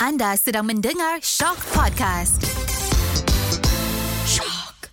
Anda sedang mendengar Shock Podcast. Shock.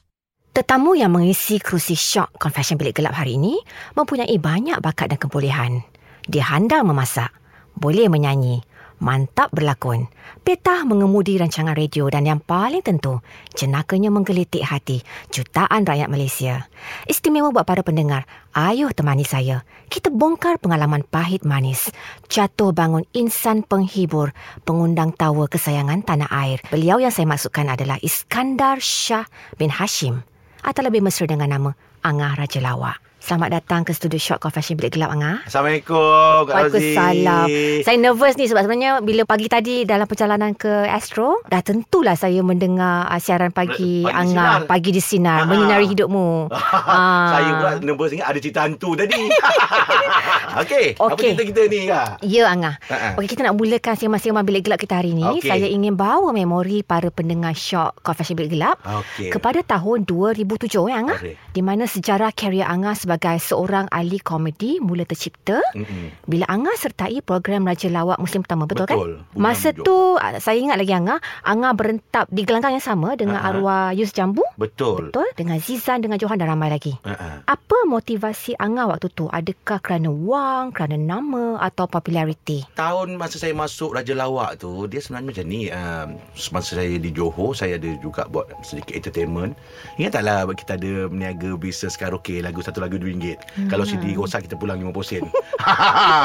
Tetamu yang mengisi kerusi Shock Confession Bilik Gelap hari ini mempunyai banyak bakat dan kebolehan. Dia handal memasak, boleh menyanyi, mantap berlakon, petah mengemudi rancangan radio dan yang paling tentu, jenakanya menggelitik hati jutaan rakyat Malaysia. Istimewa buat para pendengar, ayuh temani saya. Kita bongkar pengalaman pahit manis, jatuh bangun insan penghibur, pengundang tawa kesayangan tanah air. Beliau yang saya maksudkan adalah Iskandar Shah bin Hashim atau lebih mesra dengan nama Angah Raja Lawak. Selamat datang ke studio Shock Confession Bilik Gelap Angah. Assalamualaikum Kak Razi. Waalaikumsalam. Saya nervous ni sebab sebenarnya bila pagi tadi dalam perjalanan ke Astro, dah tentulah saya mendengar uh, siaran pagi, Pagi Angah, Sinar. pagi di sinar, Ah. menyinari hidupmu. Ah. Saya pula nervous ingat ada cerita hantu tadi. Okey, apa Okey. cerita kita ni Kak? Ya Angah. Ha-ha. Okey kita nak mulakan sembang-sembang bilik gelap kita hari ini. Okey. Saya ingin bawa memori para pendengar Shock Confession Bilik Gelap Okey. kepada tahun 2007 ya Angah. Okey. Di mana sejarah karier Angah sebagai seorang ahli komedi mula tercipta Mm-mm. bila Angah sertai program Raja Lawak musim pertama betul, Betul. kan? Masa tu ah, saya ingat lagi Angah, Angah berentap di gelanggang yang sama dengan Ha-ha. arwah Yus Jambu, Betul. betul? Dengan Zizan, dengan Johan dan ramai lagi. Uh-uh. Apa motivasi Angah waktu tu? Adakah kerana wang, kerana nama atau populariti? Tahun masa saya masuk Raja Lawak tu Dia sebenarnya macam ni um, Masa saya di Johor Saya ada juga buat sedikit entertainment Ingat taklah kita ada Meniaga bisnes karaoke Lagu satu lagu RM2 hmm. Kalau CD rosak kita pulang 50 sen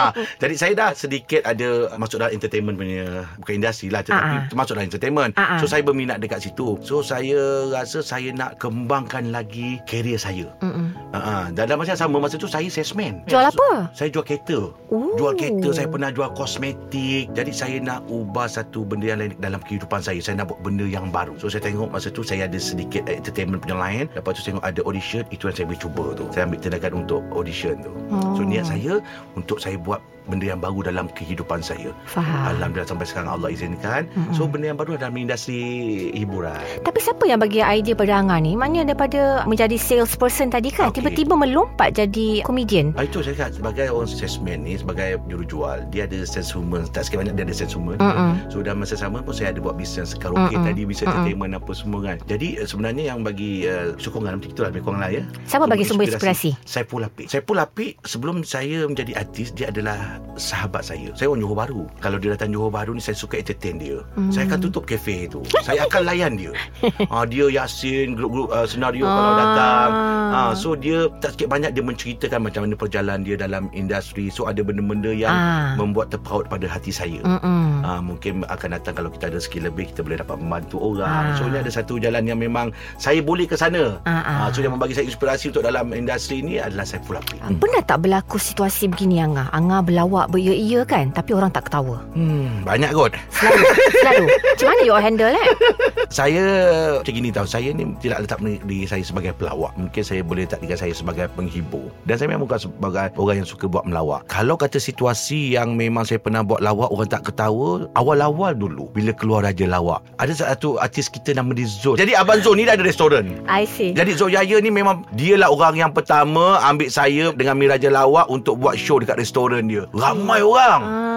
Jadi saya dah sedikit ada Masuk dalam entertainment punya Bukan industri lah Tetapi ah. termasuk dalam entertainment ah. So saya berminat dekat situ So saya rasa saya nak kembangkan lagi Career saya Mm-mm. uh-huh. Dan dalam masa yang sama Masa tu saya salesman Jual apa? saya jual kereta Ooh. Jual kereta Saya pernah jual kosmetik Jadi saya nak ubah Satu benda yang lain Dalam kehidupan saya Saya nak buat benda yang baru So saya tengok masa tu Saya ada sedikit entertainment punya lain Lepas tu saya tengok ada audition Itu yang saya boleh cuba tu Saya ambil tindakan untuk audition tu Oh. So niat saya Untuk saya buat Benda yang baru dalam kehidupan saya Faham. Alhamdulillah sampai sekarang Allah izinkan Mm-mm. So benda yang baru dalam industri hiburan Tapi siapa yang bagi idea pada Angah ni? Maknanya daripada menjadi salesperson tadi kan, Okey. tiba-tiba melompat jadi komedian. Ah, itu saya kata sebagai orang salesman ni sebagai jurujual dia ada sense humor tak sikit banyak dia ada sense humor Mm-mm. So dalam masa sama pun saya ada buat bisnes karaoke Mm-mm. tadi, bisnes Mm-mm. entertainment apa semua kan. Jadi uh, sebenarnya yang bagi uh, sokongan macam itulah lebih kurang lah ya. Siapa bagi sumber inspirasi? Saiful Apik. Saiful Apik sebelum saya menjadi artis dia adalah sahabat saya. Saya orang Johor Bahru. Kalau dia datang Johor Bahru ni saya suka entertain dia. Hmm. Saya akan tutup kafe tu. saya akan layan dia. ha, dia Yasin grup-grup uh, senario kalau Ah. datang. Ha, so dia tak sikit banyak dia menceritakan macam mana perjalanan dia dalam industri. So ada benda-benda yang Ah. membuat terpaut pada hati saya. Mm-mm. Ah, mungkin akan datang kalau kita ada skill lebih kita boleh dapat membantu orang. Ah. So ni ada satu jalan yang memang saya boleh ke sana. Ah, ah. Ah, so yang membagi saya inspirasi untuk dalam industri ni adalah Saiful Apik. Hmm. Pernah tak berlaku situasi begini Angah? Angah berlawak beria-ia kan tapi orang tak ketawa. Hmm, banyak kot. Selalu. selalu. Macam mana you all handle eh? Saya macam gini tau Saya ni tidak letak diri saya sebagai pelawak Mungkin saya boleh letak diri saya sebagai penghibur Dan saya memang bukan sebagai orang yang suka buat melawak Kalau kata situasi yang memang saya pernah buat lawak Orang tak ketawa Awal-awal dulu Bila keluar Raja Lawak Ada satu artis kita nama dia Zul Jadi Abang Zul ni dah ada restoran I see. Jadi Zul Yaya ni memang Dialah orang yang pertama Ambil saya dengan Miraja Lawak Untuk buat show dekat restoran dia Ramai orang Ah.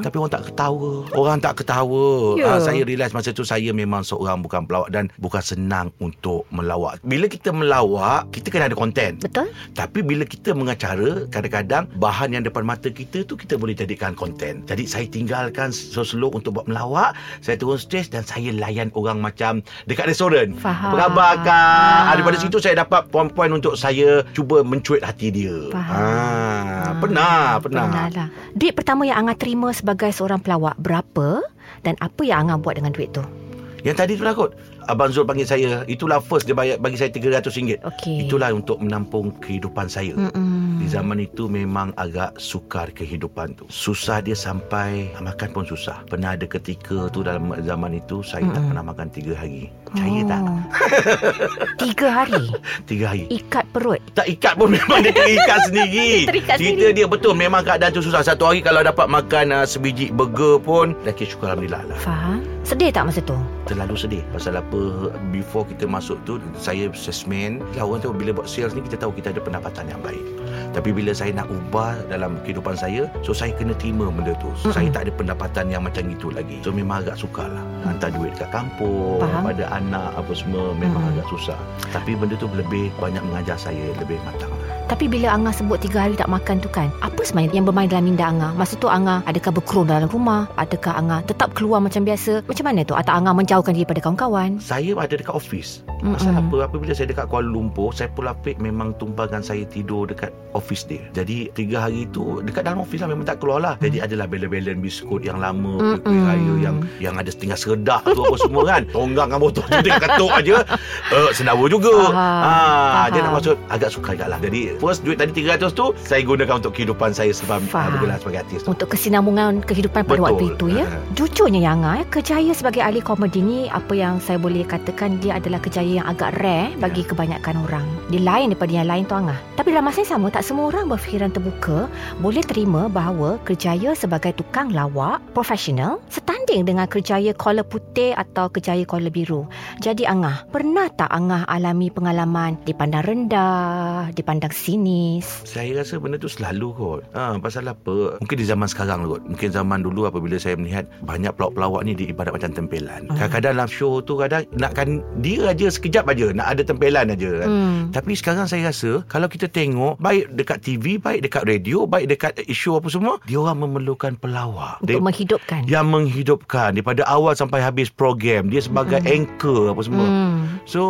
Tapi orang tak ketawa Orang tak ketawa Ya. yeah. Saya realise masa tu Saya memang seorang bukan pelawak Dan bukan senang untuk melawak Bila kita melawak Kita kena ada konten Betul? Tapi bila kita mengacara Kadang-kadang Bahan yang depan mata kita tu Kita boleh jadikan konten Jadi saya tinggalkan Slow-slow untuk buat melawak Saya turun stage Dan saya layan orang macam Dekat restoran Faham. Apa khabar kak Ah. Daripada situ saya dapat Poin-poin untuk saya Cuba mencuit hati dia Faham. Ah, Pernah Pernah, Pernah lah. Duit pertama yang Angah terima sebagai seorang pelawak berapa? Dan apa yang Angah buat dengan duit tu? Yang tadi tu lah kot Abang Zul panggil saya Itulah first dia bayar, bagi saya RM300 Okey. Itulah untuk menampung kehidupan saya Mm-mm. Di zaman itu memang agak sukar kehidupan tu Susah dia sampai Makan pun susah Pernah ada ketika tu dalam zaman itu Saya tak Mm-mm. pernah makan tiga hari Percaya tak? Oh. Tiga hari. Tiga hari Ikat perut. tak ikat pun memang dia terikat sendiri Terikat Cerita sendiri. dia betul Memang keadaan tu susah Satu hari kalau dapat makan uh, sebiji burger pun Dah kira syukur Alhamdulillah lah Faham? Sedih tak masa tu? Terlalu sedih Pasal apa before kita masuk tu saya salesman lah orang tu bila buat sales ni kita tahu kita ada pendapatan yang baik tapi bila saya nak ubah dalam kehidupan saya so saya kena terima benda tu so, Mm-mm. saya tak ada pendapatan yang macam itu lagi so memang agak sukar lah hantar duit kat kampung Faham. pada anak apa semua memang Mm-mm. agak susah tapi benda tu lebih banyak mengajar saya lebih matang Tapi bila Angah sebut tiga hari tak makan tu kan, apa sebenarnya yang bermain dalam minda Angah? Masa tu Angah adakah berkerun dalam rumah? Adakah Angah tetap keluar macam biasa? Macam mana tu? Atau Angah menjauhkan diri pada kawan-kawan? saya ada dekat office Mm-mm. Pasal apa Apabila saya dekat Kuala Lumpur Saya pula Apik memang tumpangkan saya tidur dekat office dia Jadi tiga hari tu Dekat dalam office lah Memang tak keluar lah Jadi adalah belen-belen biskut yang lama Mm-mm. Kuih raya yang Yang ada setengah seredah tu apa semua kan Tonggang dengan botol tu Dia ketuk aja uh, Senawa juga Faham, ha, Dia faham. nak maksud Agak suka juga lah Jadi first duit tadi 300 tu Saya gunakan untuk kehidupan saya Sebab Faham. bergelar sebagai artis tu Untuk kesinambungan kehidupan pada Betul. waktu itu ya. Ha. Jujurnya ya Angah, ya, kejayaan sebagai ahli komedi ni apa yang saya boleh katakan dia adalah kejayaan yang agak rare bagi kebanyakan orang. Dia lain daripada yang lain tu Angah. Tapi dalam masa yang sama tak semua orang berfikiran terbuka boleh terima bahawa kerjaya sebagai tukang lawak profesional setanding dengan kerjaya collar putih atau kerjaya collar biru. Jadi Angah, pernah tak Angah alami pengalaman dipandang rendah, dipandang sinis? Saya rasa benda tu selalu kot ha, Pasal apa Mungkin di zaman sekarang kot Mungkin zaman dulu Apabila saya melihat Banyak pelawak-pelawak ni Dia ibarat macam tempelan Hmm. Kadang-kadang live show tu Kadang nakkan Dia aja sekejap aja Nak ada tempelan aja kan Hmm. tapi sekarang saya rasa Kalau kita tengok Baik dekat TV Baik dekat radio Baik dekat isu apa semua Dia orang memerlukan pelawak Untuk dia, menghidupkan. Yang menghidupkan Daripada awal sampai habis program Dia sebagai Mm-mm. anchor apa semua Hmm. So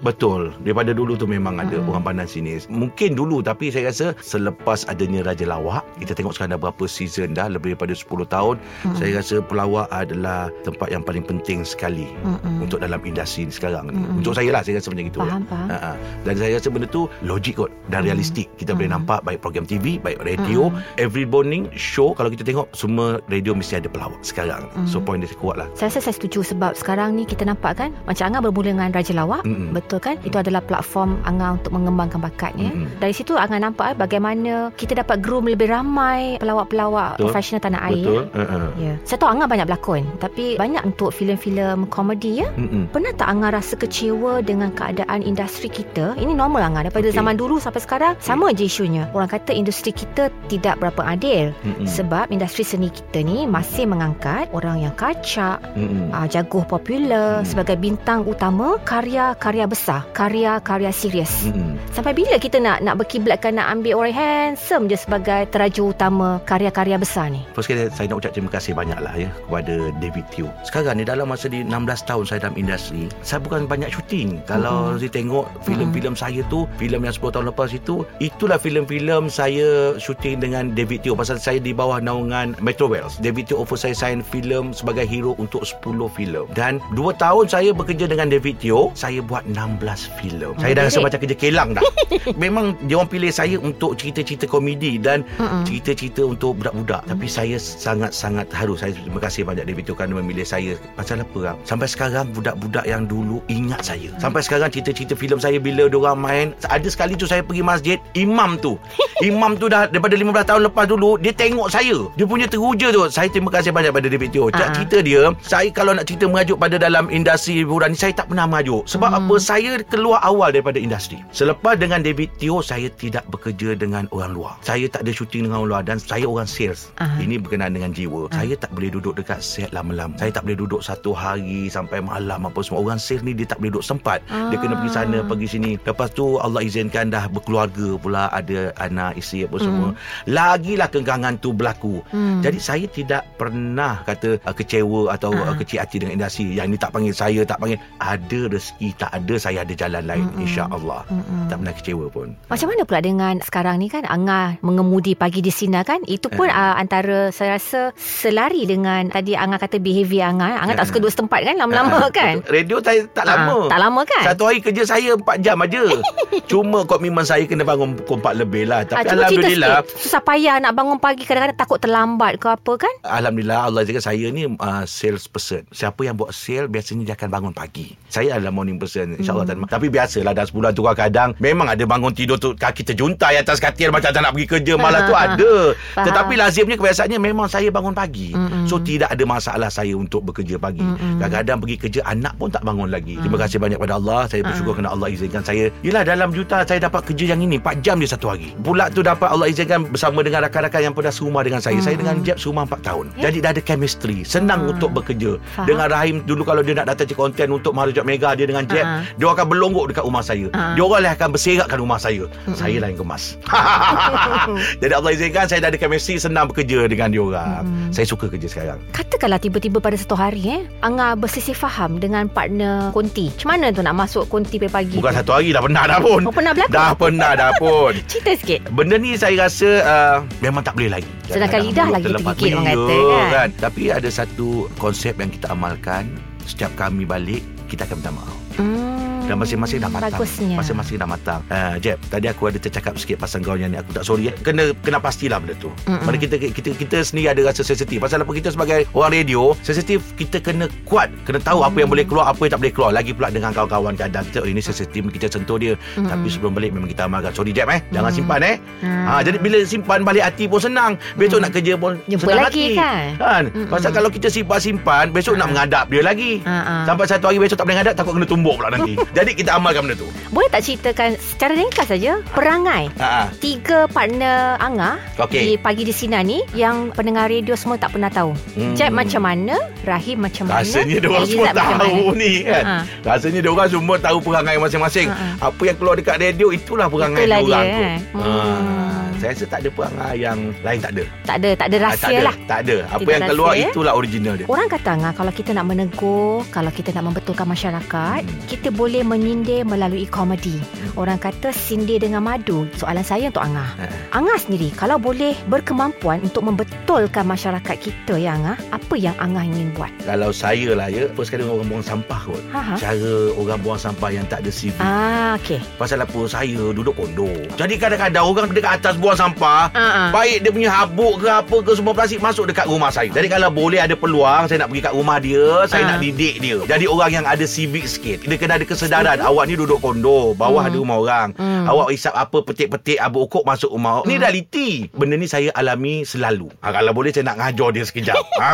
betul daripada dulu tu memang ada Mm-mm. orang pandang sini. Mungkin dulu tapi saya rasa selepas adanya Raja Lawak, kita tengok sekarang dah berapa season dah lebih daripada 10 tahun. Mm-mm. Saya rasa pelawak adalah tempat yang paling penting sekali Mm-mm. untuk dalam industri sekarang ni. Untuk saya lah saya rasa macam itu. Faham, faham. Ha, ha. Dan saya rasa benda tu logik kot dan Mm. realistik. Kita boleh Mm. nampak baik program TV, baik radio, every morning show kalau kita tengok semua radio mesti ada pelawak sekarang. So Mm. point dia kuat lah. Saya rasa saya setuju sebab sekarang ni kita nampak kan macam Angah bermula dengan Raja Lawak. Mm-mm. Betul kan? Itu adalah platform Angah untuk mengembangkan bakatnya. Mm-mm. Dari situ Angah nampak eh, bagaimana kita dapat groom lebih ramai pelawak-pelawak Betul. profesional tanah air. Betul. Ha, ha. Ya. Saya tahu Angah banyak berlakon tapi banyak untuk filem-filem komedi ya. Mm-mm. Pernah tak Angah rasa kecewa dengan keadaan industri kita? Ini normal Angah daripada Okey. zaman dulu sampai sekarang sama je isunya. Orang kata industri kita tidak berapa adil Mm-mm. sebab industri seni kita ni masih mengangkat orang yang kacak, Mm-mm. uh, jaguh popular Hmm. sebagai bintang utama karya-karya besar, karya-karya serius. Mm-mm. Sampai bila kita nak nak berkiblatkan nak ambil orang handsome je sebagai teraju utama karya-karya besar ni? First sekali saya nak ucap terima kasih banyak lah ya kepada David Teo. Sekarang ni dalam masa di 16 tahun saya dalam industri, saya bukan banyak syuting. Kalau Mm-mm. saya tengok filem-filem saya tu, filem yang 10 tahun lepas itu, itulah filem-filem saya syuting dengan David Teo pasal saya di bawah naungan Metro Wales. David Teo offer saya sign filem sebagai hero untuk 10 filem. Dan 2 tahun saya bekerja dengan David Teo, saya buat 16 filem. Saya dah rasa macam kerja kelang dah. Memang dia orang pilih saya untuk cerita-cerita komedi dan Mm-mm. cerita-cerita untuk budak-budak. Tapi saya sangat-sangat haru saya terima kasih banyak David tu kerana memilih saya pasal apa kan sampai sekarang budak-budak yang dulu ingat saya. Sampai sekarang cerita-cerita filem saya bila diorang main ada sekali tu saya pergi masjid imam tu. Imam tu dah daripada 15 tahun lepas dulu dia tengok saya. Dia punya teruja tu. Saya terima kasih banyak pada David Teo Ah. uh cerita dia saya kalau nak cerita merajuk pada dalam industri hiburan ni saya tak pernah merajuk sebab Hmm. apa saya keluar awal daripada industri selepas dengan David Teo saya tidak bekerja dengan orang luar saya tak ada syuting dengan orang luar dan saya orang sales Aha. ini berkenaan dengan jiwa Ah. saya tak boleh duduk dekat set lama-lama saya tak boleh duduk satu hari sampai malam apa semua orang sales ni dia tak boleh duduk sempat dia kena pergi sana Ah. pergi sini lepas tu Allah izinkan dah berkeluarga pula ada anak isteri apa Hmm. semua lagilah kengkangan tu berlaku Hmm. jadi saya tidak pernah kata uh, kecewa atau Ah. uh, kecil hati dengan industri yang ni tak panggil saya tak panggil ada rezeki tak ada saya ada jalan lain Mm-mm. insya-Allah Mm-mm. tak pernah kecewa pun Macam mana pula dengan sekarang ni kan Angah mengemudi pagi di Sina kan Itu pun Eh. uh, antara saya rasa selari dengan tadi Angah kata behaviour Angah Angah tak Eh. suka duduk setempat kan lama-lama Ah, kan radio saya tak Ah, lama Tak lama kan Satu hari kerja saya 4 jam aja. Cuma komitmen saya kena bangun pukul 4 lebih lah. Ah, Tapi cerita Alhamdulillah. Susah payah nak bangun pagi Kadang-kadang takut terlambat ke apa kan Alhamdulillah Allah jaga saya ni uh, sales person. Siapa yang buat sale biasanya dia akan bangun pagi. Saya adalah morning person. InsyaAllah. Hmm. Tapi biasalah dah sebulan tu kadang memang ada bangun tidur tu kaki terjuntai atas katil macam tak nak pergi kerja malah tu ada. Faham. Tetapi lazimnya kebiasaannya memang saya bangun pagi. Mm-mm. So tidak ada masalah saya untuk bekerja pagi. Mm-mm. Kadang-kadang pergi kerja anak pun tak bangun lagi. Terima kasih banyak pada Allah. Saya bersyukur kerana Allah izinkan saya. Yelah dalam juta saya dapat kerja yang ini 4 jam je satu hari. Pula tu dapat Allah izinkan bersama dengan rakan-rakan yang pernah serumah dengan saya. Saya dengan Jeb serumah 4 tahun. Ya. Jadi dah ada chemistry. Senang Ah. untuk bekerja. Faham. Dengan Rahim dulu kalau dia nak datang cek konten untuk Maharajat Mega dia dengan Jeb, Ah. dia akan berlonggok dekat rumah saya. Ah. Dia orang lah akan berserakkan rumah saya. Saya lah yang kemas. Jadi Allah izinkan saya dah ada chemistry senang bekerja dengan dia orang. Saya suka kerja sekarang. Katakanlah tiba-tiba pada satu hari eh Angah bersisih faham dengan partner konti Macam mana tu nak masuk konti pagi-pagi Bukan tu? satu hari dah pernah dah pun. Oh pernah berlaku? Dah pernah dah pun. Cerita sikit Benda ni saya rasa uh, memang tak boleh lagi. Sedangkan lidah lagi tergigit orang Ya, kata, kan? Tapi ada satu konsep yang kita amalkan. Setiap kami balik, kita akan minta maaf. hmm, Dan masing-masing dah matang Bagusnya Masing-masing dah matang uh, Jeb Tadi aku ada tercakap sikit Pasal kau yang ni Aku tak sorry eh. Kena kena pastilah benda tu Mm-mm. Pada kita, kita kita sendiri ada rasa sensitif Pasal apa kita sebagai orang radio Sensitif Kita kena kuat Kena tahu apa yang boleh keluar Apa yang tak boleh keluar Lagi pula dengan kawan-kawan Kadang kita oh, Ini sensitif Kita sentuh dia Mm-mm. Tapi sebelum balik Memang kita amalkan Sorry Jeb eh Jangan Mm. simpan eh Hmm. Ha, jadi bila simpan balik hati pun senang. Besok Hmm. nak kerja pun Jumpa senang lagi hati. kan? Kan? Mm-mm. Pasal kalau kita simpan-simpan, besok nak Ha. mengadap dia lagi. Ha. Sampai satu hari besok tak boleh mengadap, takut kena tumbuk pula nanti. jadi kita amalkan benda tu. Boleh tak ceritakan secara ringkas saja perangai Ha. ha. tiga partner Angah Okey. di pagi di Sinar ni yang pendengar radio semua tak pernah tahu. Hmm. Jeb macam mana, Rahim macam mana, Rasanya dia orang semua Elizad macam tahu mana. ni kan. Ha. Rasanya dia orang semua tahu perangai masing-masing. Ha, ha. Apa yang keluar dekat radio itulah perangai Itulah dia orang dia, tu. kan? Ha. Hmm. Saya rasa tak ada perangai yang lain tak ada. Tak ada, tak ada Ah, rahsia tak ada, lah. Tak ada. Apa Tidak yang keluar rahsia, itulah original dia. Orang kata Angah kalau kita nak menegur, kalau kita nak membetulkan masyarakat, Hmm. kita boleh menyindir melalui komedi. Orang kata sindir dengan madu. Soalan saya untuk Angah. Ha. Angah sendiri kalau boleh berkemampuan untuk membetulkan masyarakat kita ya Angah, apa yang Angah ingin buat? Kalau saya lah ya, apa sekali orang buang sampah kot. Ha ha. Cara orang buang sampah yang tak ada CV. Ah, okey. Pasal apa saya duduk kondo. Jadi kadang-kadang orang dekat atas buang sampah, Ah, ah. Baik dia punya habuk ke apa ke semua plastik masuk dekat rumah saya. Jadi kalau boleh ada peluang saya nak pergi kat rumah dia, saya Ah. nak didik dia. Jadi orang yang ada civic sikit. Dia kena ada kesedaran. Awak ni duduk kondo, bawah Hmm. ada rumah orang. Hmm. Awak isap apa petik-petik abu ukuk masuk rumah. Ni Hmm. realiti. Benda ni saya alami selalu. Ha, kalau boleh saya nak ngajar dia sekejap. ha,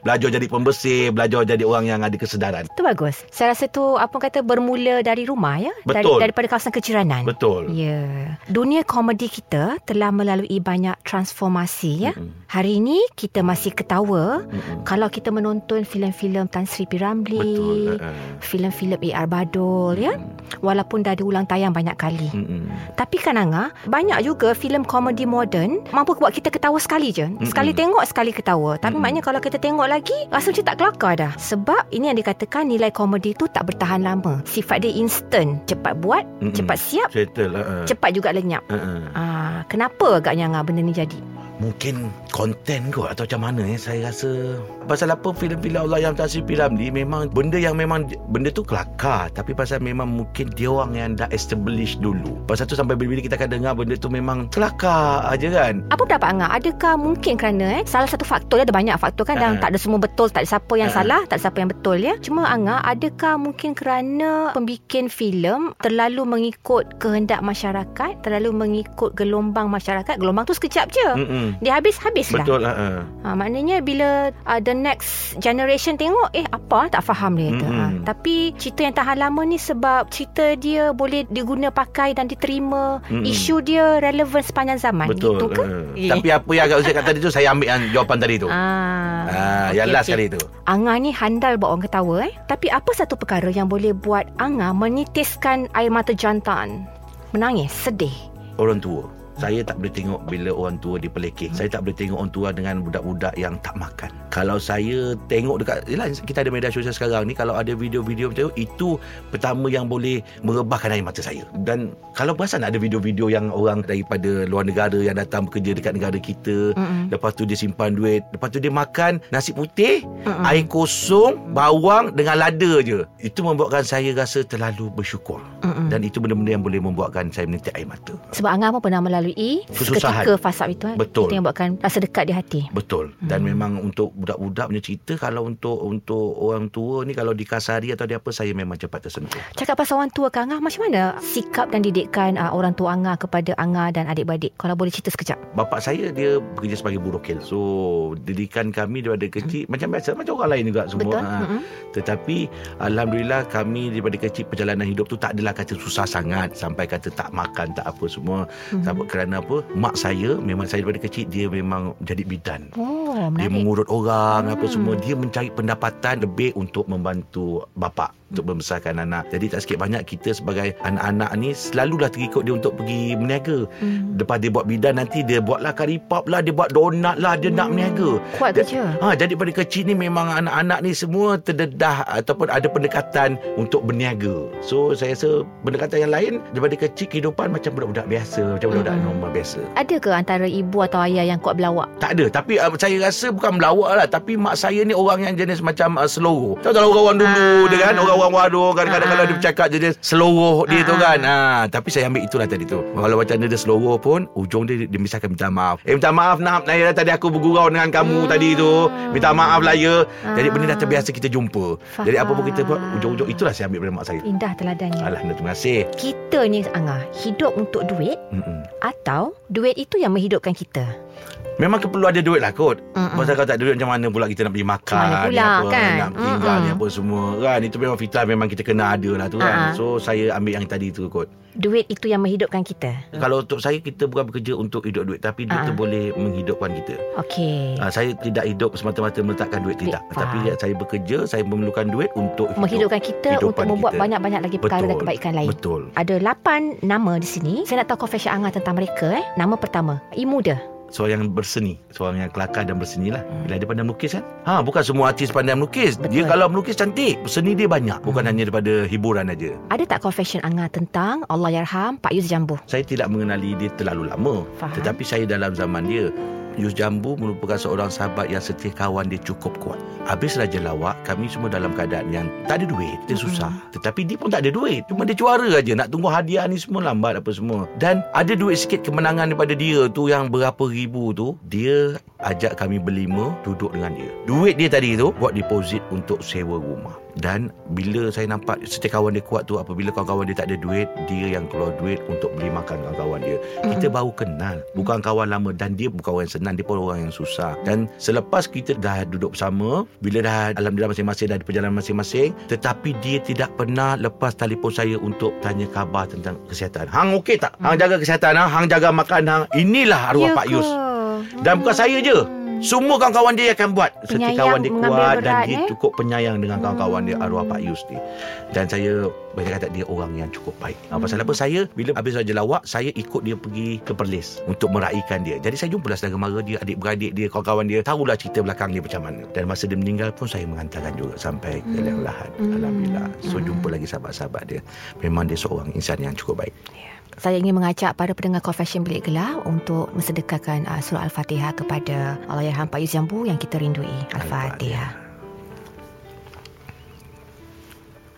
belajar jadi pembersih, belajar jadi orang yang ada kesedaran. Itu bagus. Saya rasa tu apa kata bermula dari rumah ya, dari Betul. daripada kawasan keciranan. Betul. Ya. Dunia komedi kita telah melalui banyak transformasi ya. Mm-mm. Hari ini kita masih ketawa Mm-mm. kalau kita menonton filem-filem Tan Sri P. Ramlee, Betul. Ha, ha. filem-filem A.R. Badul ya. Walaupun dah diulang tayang banyak kali. Mm-mm. Tapi kan Angah, banyak juga filem komedi moden mampu buat kita ketawa sekali je. Sekali tengok, sekali ketawa. Tapi Mm-mm. maknanya kalau kita tengok lagi, rasa macam tak kelakar dah. Sebab ini yang dikatakan nilai komedi tu tak bertahan lama. Sifat dia instant. Cepat buat, Mm-mm. cepat siap, Settle. Ha, ha. cepat juga lenyap. Ha, Ah, kenapa agaknya Angah benda ni jadi? Mungkin konten kot atau macam mana eh saya rasa pasal apa filem-filem Allah yang tak P. Ramlee memang benda yang memang benda tu kelakar tapi pasal memang mungkin dia orang yang dah establish dulu pasal tu sampai bila-bila kita akan dengar benda tu memang kelakar aja kan Apa pendapat Angah? Adakah mungkin kerana eh, salah satu faktor dia ada banyak faktor kan dan Ha. tak ada semua betul, tak ada siapa yang Ha. salah, tak ada siapa yang betul ya. Cuma Angah, adakah mungkin kerana pembikin filem terlalu mengikut kehendak masyarakat, terlalu mengikut gelombang masyarakat, gelombang tu sekejap je. Mm-mm. Dia habis-habis dah. betul ha, ha. Ha, maknanya bila uh, the next generation tengok eh apa tak faham dia kata. Ha, Mm-mm. tapi cerita yang tahan lama ni sebab cerita dia boleh diguna pakai dan diterima, Mm-mm. isu dia relevan sepanjang zaman betul gitu ke? ha. Eh. tapi apa yang agak Ustaz kata tadi tu saya ambil yang jawapan tadi tu Ah, Ah, yang okey, last okey. kali tu. Angah ni handal buat orang ketawa eh. Tapi apa satu perkara yang boleh buat Angah menitiskan air mata jantan? Menangis, sedih. Orang tua. Saya tak boleh tengok bila orang tua dipelekeh. Saya tak boleh tengok orang tua dengan budak-budak yang tak makan. Kalau saya tengok dekat yalah kita ada media sosial sekarang ni kalau ada video-video macam tu itu pertama yang boleh merebahkan air mata saya. Dan kalau perasan ada video-video yang orang daripada luar negara yang datang bekerja dekat negara kita, Mm-mm. lepas tu dia simpan duit, lepas tu dia makan nasi putih, Mm-mm. air kosong, bawang dengan lada je. Itu membuatkan saya rasa terlalu bersyukur. Mm-mm. Dan itu benda-benda yang boleh membuatkan saya menitik air mata. Sebab Angah pun pernah melalui lalui Kesusahan. seketika fasa itu eh. Betul. Itu yang buatkan rasa dekat di hati. Betul. Dan Hmm. memang untuk budak-budak punya cerita kalau untuk untuk orang tua ni kalau dikasari atau dia apa saya memang cepat tersentuh. Cakap pasal orang tua ke Angah, macam mana sikap dan didikan uh, orang tua Angah kepada Angah dan adik-beradik? Kalau boleh cerita sekejap. Bapa saya dia bekerja sebagai buruh kel. So didikan kami daripada kecil macam biasa macam orang lain juga semua. Betul. Ha. Mm-mm. Tetapi alhamdulillah kami daripada kecil perjalanan hidup tu tak adalah kata susah sangat sampai kata tak makan tak apa semua. Sebab kerana apa? Mak saya memang saya daripada kecil dia memang jadi bidan. Oh, Dia menarik. mengurut orang apa Hmm. semua dia mencari pendapatan lebih untuk membantu bapa untuk membesarkan anak. Jadi tak sikit banyak kita sebagai anak-anak ni selalulah terikut dia untuk pergi berniaga. Hmm. Lepas dia buat bidan nanti dia buatlah pop lah, dia buat donat lah, dia nak Hmm. berniaga. Kuat Dia- kerja. Ha, jadi pada kecil ni memang anak-anak ni semua terdedah ataupun ada pendekatan untuk berniaga. So saya rasa pendekatan yang lain daripada kecil kehidupan macam budak-budak biasa, macam budak-budak Mm-mm. normal biasa. Ada ke antara ibu atau ayah yang kuat berlawak? Tak ada Tapi uh, saya rasa Bukan melawak lah Tapi mak saya ni Orang yang jenis macam uh, Seloroh Tahu tak orang-orang dulu Ah. dia kan Orang-orang warung Kadang-kadang Ah. kalau dia bercakap Dia seloroh dia tu Ah. kan ha, Tapi saya ambil itulah tadi tu Kalau macam dia, dia seloroh pun Ujung dia Dia misalkan minta maaf Eh minta maaf nak Naya tadi aku bergurau dengan kamu Hmm. tadi tu Minta maaf lah ya Jadi Ah. benda dah terbiasa kita jumpa Jadi apa pun kita buat Faham. Ujung-ujung itulah saya ambil dari mak saya Indah teladannya. Alhamdulillah terima kasih Kita ni Angah hidup untuk duit Mm-mm. atau duit itu yang menghidupkan kita? Memang perlu ada duit lah kot Mm-mm. Pasal kalau tak ada duit macam mana pula kita nak pergi makan mana pula, ni apa, kan? Nak tinggal ni Mm-mm. apa semua kan Itu memang fitrah memang kita kena ada lah tu kan Ah. So saya ambil yang tadi tu kot Duit itu yang menghidupkan kita. Kalau untuk saya kita bukan bekerja untuk hidup duit Tapi duit Ah. tu boleh menghidupkan kita Okey. Ah, Saya tidak hidup semata-mata meletakkan duit Tidak faham. Tapi ya, saya bekerja Saya memerlukan duit untuk hidup menghidupkan kita untuk membuat kita. banyak-banyak lagi perkara dan Betul. kebaikan lain. Betul Ada 8 nama di sini. Saya nak tahu confession Angah tentang mereka eh. Nama pertama, Imuda. Seorang yang berseni Seorang yang kelakar dan berseni lah Hmm. Bila dia pandai melukis kan ha, Bukan semua artis pandai melukis Betul. Dia kalau melukis cantik Seni dia banyak Bukan Hmm. hanya daripada hiburan aja Ada tak confession Angah tentang Allahyarham Pak Yus Jambu? Saya tidak mengenali dia terlalu lama Faham. Tetapi saya dalam zaman dia Yus Jambu merupakan seorang sahabat yang setia kawan dia cukup kuat. Habis Raja Lawak, kami semua dalam keadaan yang tak ada duit. Dia susah. Tetapi dia pun tak ada duit. Cuma dia juara aja. Nak tunggu hadiah ni semua lambat apa semua. Dan ada duit sikit kemenangan daripada dia tu yang berapa ribu tu. Dia ajak kami berlima duduk dengan dia. Duit dia tadi tu buat deposit untuk sewa rumah. Dan bila saya nampak setia kawan dia kuat tu apabila kawan-kawan dia tak ada duit, dia yang keluar duit untuk beli makan kawan-kawan dia. Kita baru kenal. Bukan kawan lama dan dia bukan orang yang senang, dia pun orang yang susah. Dan selepas kita dah duduk bersama, bila dah alhamdulillah masing-masing dah di perjalanan masing-masing, tetapi dia tidak pernah lepas telefon saya untuk tanya khabar tentang kesihatan. Hang okey tak? Hang jaga kesihatan, hang, hang jaga makan hang. Inilah arwah Ya Pak ke? Yus. Dan bukan saya je. Hmm. Semua kawan-kawan dia akan buat Penyayang, kawan dia kuat Dan dia eh? cukup penyayang Dengan kawan-kawan dia Hmm. Arwah Pak Yus ni Dan saya Banyak kata dia orang yang cukup baik hmm. Pasal apa saya Bila habis Raja Lawak Saya ikut dia pergi ke Perlis Untuk meraihkan dia Jadi saya jumpalah saudara mara dia Adik-beradik dia Kawan-kawan dia Tahulah cerita belakang dia macam mana Dan masa dia meninggal pun Saya mengantarkan juga Sampai ke Hmm. liang lahat Hmm. Alhamdulillah So Hmm. jumpa lagi sahabat-sahabat dia Memang dia seorang insan yang cukup baik Saya ingin mengajak para pendengar Confession Bilik Gelap untuk mensedekahkan uh, surah Al-Fatihah kepada Allahyarham Pak Yus Jambu yang kita rindui. Al-Fatihah.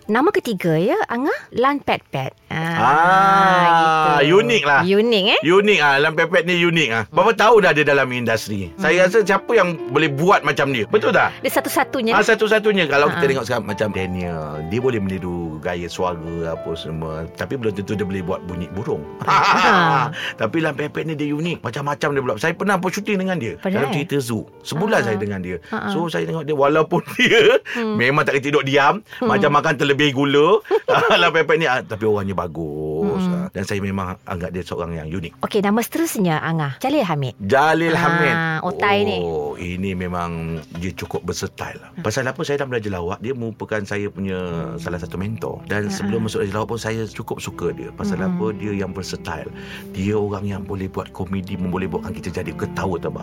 Nama ketiga ya, Angah Lan Pet Pet. Ah, unik lah. Unik eh? Unik ah, Lam Pepet ni unik ah. Berapa tahun dah dia dalam industri? Saya rasa siapa yang boleh buat macam dia? Betul tak? Dia satu-satunya. Ah satu-satunya kalau kita Ah. tengok sekarang macam Daniel, dia boleh meniru gaya suara apa semua, tapi belum tentu dia boleh buat bunyi burung. Ah. tapi Lam Pepet ni dia unik, macam-macam dia buat. Saya pernah pun syuting dengan dia Padahal? dalam cerita Zoo. Sebulan Ah. saya dengan dia. Ah, ah. So saya tengok dia walaupun dia Hmm. memang tak kena duduk diam, macam makan terlebih gula. Lam Pepet ni ah, tapi orangnya bagus. Hmm. Ah, Dan saya memang anggap dia seorang yang unik. Okey, nama seterusnya Angah Jalil Hamid. Jalil Ah, Hamid. otai ni. Oh, ini memang dia cukup versatile lah. Pasal apa saya dah belajar lawak, dia merupakan saya punya salah satu mentor. Dan Ah, sebelum masuk belajar lawak pun saya cukup suka dia. Pasal Hmm. apa? Dia yang versatile. Dia orang yang boleh buat komedi, boleh buatkan kita jadi ketawa terbahak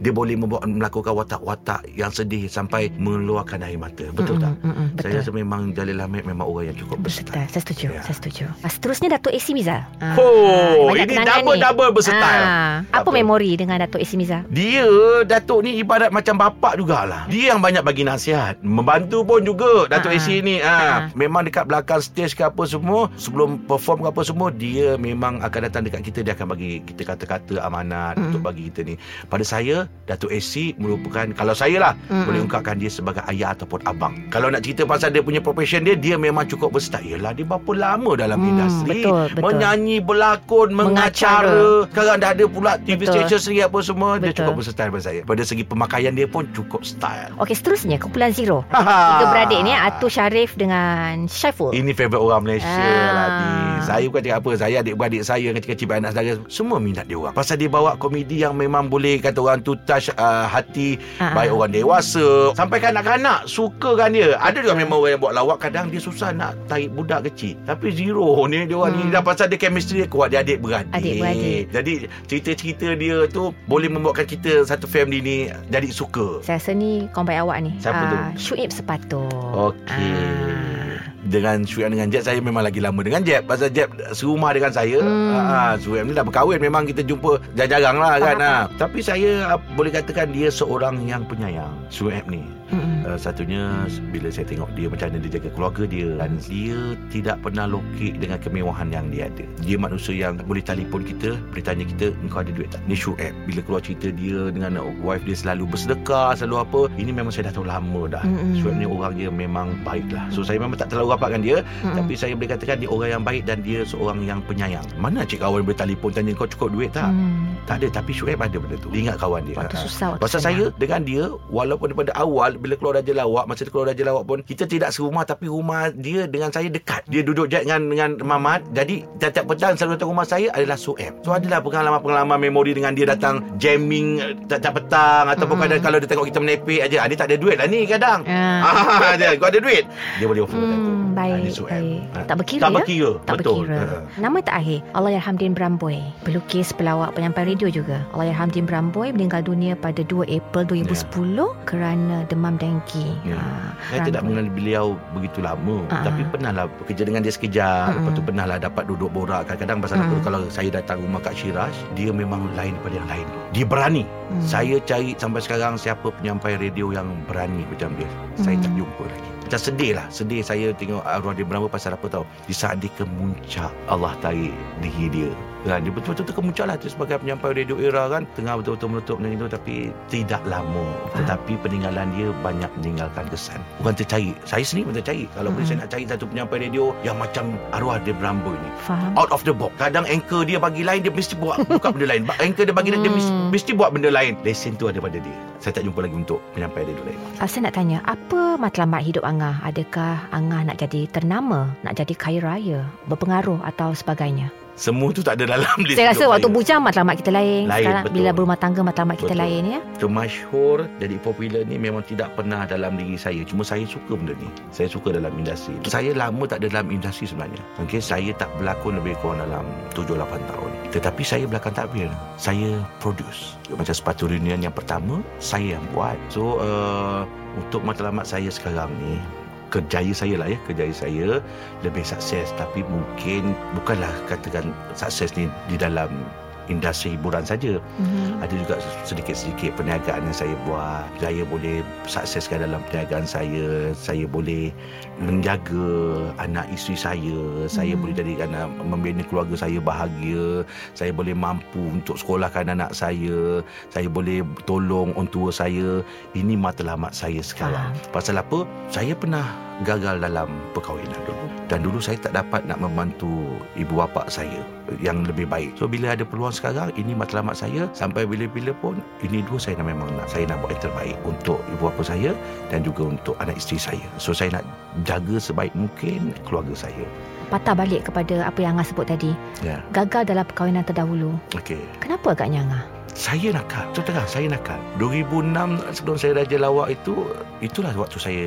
Dia boleh membuat melakukan watak-watak yang sedih sampai mengeluarkan air mata. Betul tak? Mm-mm, mm-mm, Saya betul. rasa memang Jalil Hamid memang orang yang cukup Betul, versatile. saya setuju, Ya. saya setuju. Ah, Seterusnya Datuk AC Miza. Ah, Oh, banyak ini ni. double-double versatile. Ah, apa, memori dengan Datuk AC Miza? Dia Datuk ni ibarat macam bapak jugalah. Dia yang banyak bagi nasihat. Membantu pun juga Datuk Ha. AC ni. Ha. Ha. Memang dekat belakang stage ke apa semua, sebelum perform ke apa semua, dia memang akan datang dekat kita dia akan bagi kita kata-kata amanat Mm-mm. untuk bagi kita ni. Pada saya Datuk AC merupakan kalau saya lah Mm-mm. boleh ungkapkan dia sebagai ayah ataupun abang. Kalau nak cerita pasal dia punya profession dia, dia memang cukup versatile. Yelah dia berapa lama dalam Hmm, industri. betul, betul. Menyanyi, berlakon, mengacara. Mengacara. Sekarang dah ada pula TV Betul. station sendiri apa semua. Dia Betul. cukup versatile pada saya. Pada segi pemakaian dia pun cukup style. Okey, seterusnya kumpulan Zero. Haha. Tiga beradik ni Atu Syarif dengan Syaiful. Ini favourite orang Malaysia Ah. lah ni. Saya bukan cakap apa. Saya adik-beradik saya kecil-kecil anak saudara. Semua minat dia orang. Pasal dia bawa komedi yang memang boleh kata orang tu touch uh, hati. Ah, Baik orang dewasa. Sampai kanak-kanak suka kan dia. Ada juga memang orang yang buat lawak. Kadang dia susah nak tarik budak kecil. Tapi Zero ni dia orang ni. Hmm. Dah pasal dia chemistry dia kuat. Dia adik-beradik. Adik-beradik. Jadi cerita-cerita dia tu boleh membuatkan kita satu family ni jadi suka. Saya rasa ni baik awak ni. Siapa tu? Ah, Syuib Sepatu. Okey. Ah. Dengan Sueb dengan Jeb Saya memang lagi lama dengan Jeb Pasal Jeb serumah dengan saya Hmm. Sueb ni dah berkahwin Memang kita jumpa Jarang-jarang lah kan ha. Tapi saya ah, boleh katakan Dia seorang yang penyayang Sueb ni Mm-mm. Uh, satunya bila saya tengok dia macam mana dia jaga keluarga dia dan dia tidak pernah lokek dengan kemewahan yang dia ada. Dia manusia yang boleh telefon kita, boleh tanya kita engkau ada duit tak? Ni Shuaib. Bila keluar cerita dia dengan wife dia selalu bersedekah, selalu apa. Ini memang saya dah tahu lama dah. Mm-mm. Shuaib ni orang dia memang baik lah. So saya memang tak terlalu rapatkan dia Mm-mm. tapi saya boleh katakan dia orang yang baik dan dia seorang yang penyayang. Mana cik kawan boleh telefon tanya kau cukup duit tak? Hmm. Tak ada tapi Shuaib ada benda tu. Dia ingat kawan dia. Waktu Ha. susah waktu Pasal saya dengan dia walaupun daripada awal bila keluar Raja Lawak masa keluar Raja Lawak pun kita tidak serumah tapi rumah dia dengan saya dekat. Dia duduk je dengan dengan Mamat. Jadi tiap-tiap petang selalu datang rumah saya adalah Sueb. So adalah pengalaman-pengalaman memori dengan dia datang jamming eh, tiap-tiap petang ataupun Mm-mm. kadang kalau dia tengok kita menepek aja. Ah, dia tak ada duit lah ni kadang. Ah. Ah, dia kau ada duit. Dia boleh offer tu. Hmm, Ah, baik. Ah. Tak berkira Tak ya? berkira. Tak Betul. berkira. Ah. Nama tak akhir. Allahyarhamdin Bramboy. Pelukis, pelawak, penyampai radio juga. Allahyarhamdin Bramboy meninggal dunia pada 2 April 2010 kerana demam dengki. Ya. Ah, Saya tidak Bramboy. mengenal beliau begitu lama Ah, Tapi ah. pernahlah bekerja dengan dia sekejap Mm-mm. Lepas tu pernahlah dapat duduk borak Kadang-kadang pasal apa Mm. Kalau saya datang rumah Kak Syiraj Dia memang lain daripada yang lain Dia berani Hmm. Saya cari sampai sekarang Siapa penyampai radio yang berani macam dia Saya tak Mm. jumpa lagi Macam sedih lah Sedih saya tengok arwah dia berapa Pasal apa tahu Di saat dia kemuncak Allah tarik diri dia kan? Dia betul-betul terkemuncak lah tu sebagai penyampai radio era kan? Tengah betul-betul meletup macam itu tapi tidak lama. Tetapi peninggalan dia banyak meninggalkan kesan. Orang tercari. Saya sendiri pun tercari. Kalau boleh Mm-mm. saya nak cari satu penyampai radio yang macam arwah dia Brambo ni. Faham? out of the box. Kadang anchor dia bagi lain dia mesti buat. Buka benda lain. Anchor dia bagi lain dia mesti, Hmm. mesti buat benda lain. Lesen tu ada pada dia. Saya tak jumpa lagi untuk penyampai radio lain. Saya nak tanya, apa matlamat hidup Angah? Adakah Angah nak jadi ternama, nak jadi kaya raya, berpengaruh atau sebagainya? Semua tu tak ada dalam list Saya rasa waktu saya. bujang matlamat kita lain. Lain, Sekarang betul. bila berumah tangga matlamat kita lain ya. termasyhur jadi popular ni memang tidak pernah dalam diri saya. Cuma saya suka benda ni. Saya suka dalam industri. Saya lama tak ada dalam industri sebenarnya. Okey saya tak berlakon lebih kurang dalam 7-8 tahun. Tetapi saya belakang takbir. Saya produce. Macam sepatu reunion yang pertama saya yang buat. So uh, untuk matlamat saya sekarang ni kerjaya saya lah ya kerjaya saya lebih sukses. Tapi mungkin bukanlah katakan sukses ni di dalam industri hiburan saja. Mhm. ada juga sedikit-sedikit perniagaan yang saya buat. Saya boleh sukseskan dalam perniagaan saya. Saya boleh menjaga anak isteri saya. Saya Hmm. boleh jadikan membina keluarga saya bahagia. Saya boleh mampu untuk sekolahkan anak saya. Saya boleh tolong orang tua saya. Ini matlamat saya sekarang. Pasal apa? Saya pernah gagal dalam perkahwinan dulu. Dan dulu saya tak dapat nak membantu ibu bapa saya yang lebih baik. So bila ada peluang sekarang ini matlamat saya. Sampai bila-bila pun ini dua saya nak memang nak saya nak buat yang terbaik untuk ibu bapa saya dan juga untuk anak isteri saya. So saya nak jaga sebaik mungkin keluarga saya Patah balik kepada apa yang Angah sebut tadi. ya Gagal dalam perkahwinan terdahulu. okey Kenapa agaknya Angah? saya nakal terang saya nakal 2006 sebelum saya Raja Lawak itu itulah waktu saya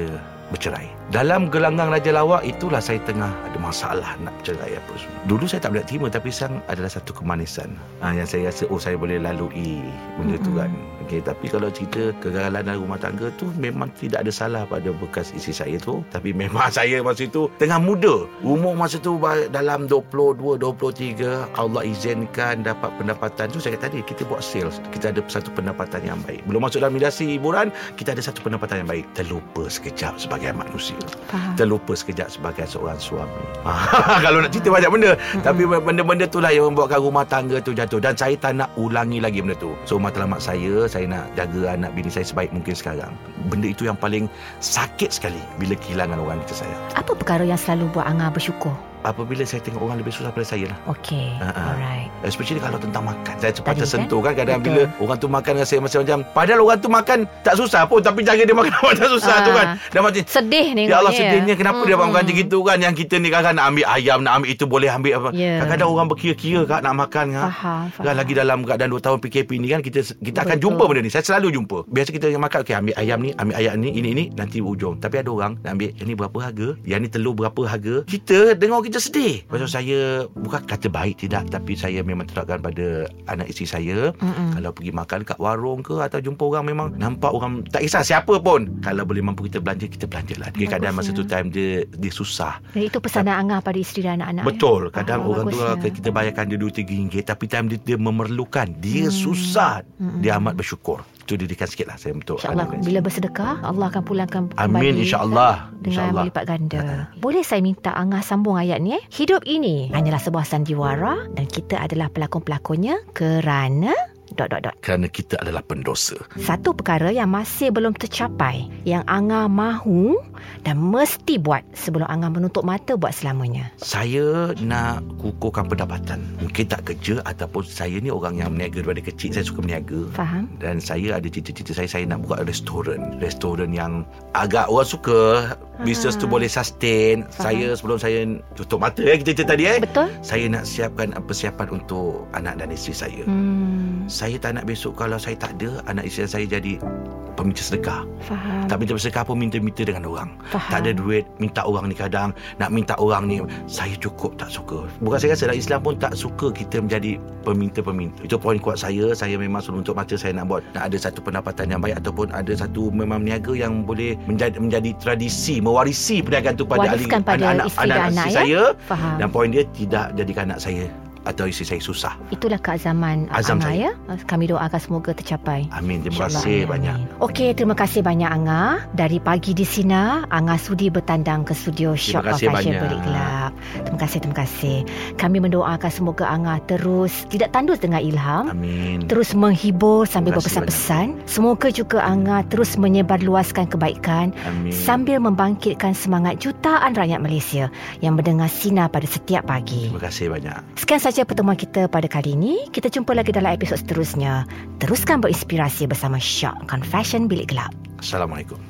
bercerai. Dalam gelanggang Raja Lawak itulah saya tengah ada masalah nak cerai apa semua. Dulu saya tak boleh terima tapi sekarang adalah satu kemanisan. Ha, yang saya rasa oh saya boleh lalui benda tu kan. Okey tapi kalau cerita kegagalan dalam rumah tangga tu memang tidak ada salah pada bekas isteri saya tu tapi memang saya masa itu tengah muda. Umur masa tu dalam 22 23 Allah izinkan dapat pendapatan tu saya kata tadi kita buat sales kita ada satu pendapatan yang baik. Belum masuk dalam industri hiburan kita ada satu pendapatan yang baik. Terlupa sekejap sebagai manusia. Faham. Terlupa sekejap sebagai seorang suami. Kalau nak cerita banyak benda. Tapi benda-benda tu lah yang membuatkan rumah tangga tu jatuh. Dan saya tak nak ulangi lagi benda tu. So matlamat saya, saya nak jaga anak bini saya sebaik mungkin sekarang. Benda itu yang paling sakit sekali bila kehilangan orang kita sayang. Apa perkara yang selalu buat Angah bersyukur? Apabila saya tengok orang lebih susah daripada saya lah. Okey. Ha, ha. Alright. Especially kalau tentang makan Saya cepat Tadi, tersentuh kan Kadang Betul. bila orang tu makan Rasa macam macam Padahal orang tu makan Tak susah pun Tapi cara dia makan awak tak susah Ah. tu kan Dan macam Sedih ni. Ya Allah sedihnya Kenapa dia makan macam gitu kan Yang kita ni kadang nak ambil ayam Nak ambil itu boleh ambil apa Ya. Kadang-kadang orang berkira-kira kak Nak makan kak Faham, faham. Kan lagi dalam keadaan 2 tahun PKP ni kan Kita kita akan Betul. jumpa benda ni Saya selalu jumpa Biasa kita makan Okay ambil ayam ni Ambil ayam ni Ini ini Nanti hujung Tapi ada orang Nak ambil Yang ni berapa harga Yang ni telur berapa harga Kita dengar kita sedih Pasal saya Bukan kata baik tidak Tapi saya memang terapkan pada Anak isteri saya Mm-mm. kalau pergi makan kat warung ke atau jumpa orang memang nampak orang tak kisah siapa pun kalau boleh mampu kita belanja kita belanjalah dia kadang masa tu time dia dia susah Jadi itu pesanan Angah pada isteri dan anak-anak. Betul ya? Kadang Ah, orang tu bagusnya. Kita bayarkan dia RM2-3 Tapi time dia, dia memerlukan Dia Hmm. susah Hmm. Dia amat bersyukur Itu didikan sikit lah Saya untuk InsyaAllah bila bersedekah Allah akan pulangkan Amin kembali insyaAllah kan, Dengan InsyaAllah. melipat ganda. Boleh saya minta Angah sambung ayat ni eh? Hidup ini hanyalah sebuah sandiwara Dan kita adalah pelakon-pelakonnya Kerana dot dot dot. Kerana kita adalah pendosa. Satu perkara yang masih belum tercapai Yang Angah mahu Dan mesti buat Sebelum Angah menutup mata buat selamanya. Saya nak kukuhkan pendapatan. Mungkin tak kerja Ataupun saya ni orang yang meniaga Daripada kecil. Saya suka meniaga Faham? dan saya ada cita-cita saya saya nak buka restoran. Restoran yang agak orang suka bisnes tu boleh sustain. Faham. saya sebelum saya tutup mata eh kita cerita tadi eh. Betul? saya nak siapkan persiapan untuk anak dan isteri saya. Hmm, saya tak nak besok kalau saya tak ada anak isteri saya jadi peminta sedekah. Faham. tak minta sedekah pun minta-minta dengan orang. Faham. tak ada duit minta orang ni kadang nak minta orang ni. Saya cukup tak suka. Bukan saya rasa dalam Islam pun tak suka kita menjadi peminta-peminta. Itu poin kuat saya. Saya memang selalu untuk mata saya nak buat nak ada satu pendapatan yang baik ataupun ada satu memang niaga yang boleh menjadi menjadi tradisi mewarisi perniagaan tu pada pada anak-anak isteri dan anak, isteri ya? saya Faham. dan poin dia tidak jadikan anak saya atau isteri saya susah Itulah keazaman Azam Angah saya. ya. Kami doakan semoga tercapai. amin terima InsyaAllah, kasih banyak. Okey, terima kasih banyak Angah. Dari pagi di Sina, Angah sudi bertandang ke studio Shop of Fashion banyak. Belik Gelap. Terima kasih, terima kasih. Kami mendoakan semoga Angah terus tidak tandus dengan ilham. amin Terus menghibur sambil berpesan-pesan. Semoga juga Angah terus menyebarluaskan kebaikan amin sambil membangkitkan semangat jutaan rakyat Malaysia yang mendengar Sina pada setiap pagi. terima kasih banyak Sekian saja pertemuan kita pada kali ini. Kita jumpa lagi dalam episod seterusnya. Teruskan berinspirasi bersama Shock Confession Bilik Gelap. assalamualaikum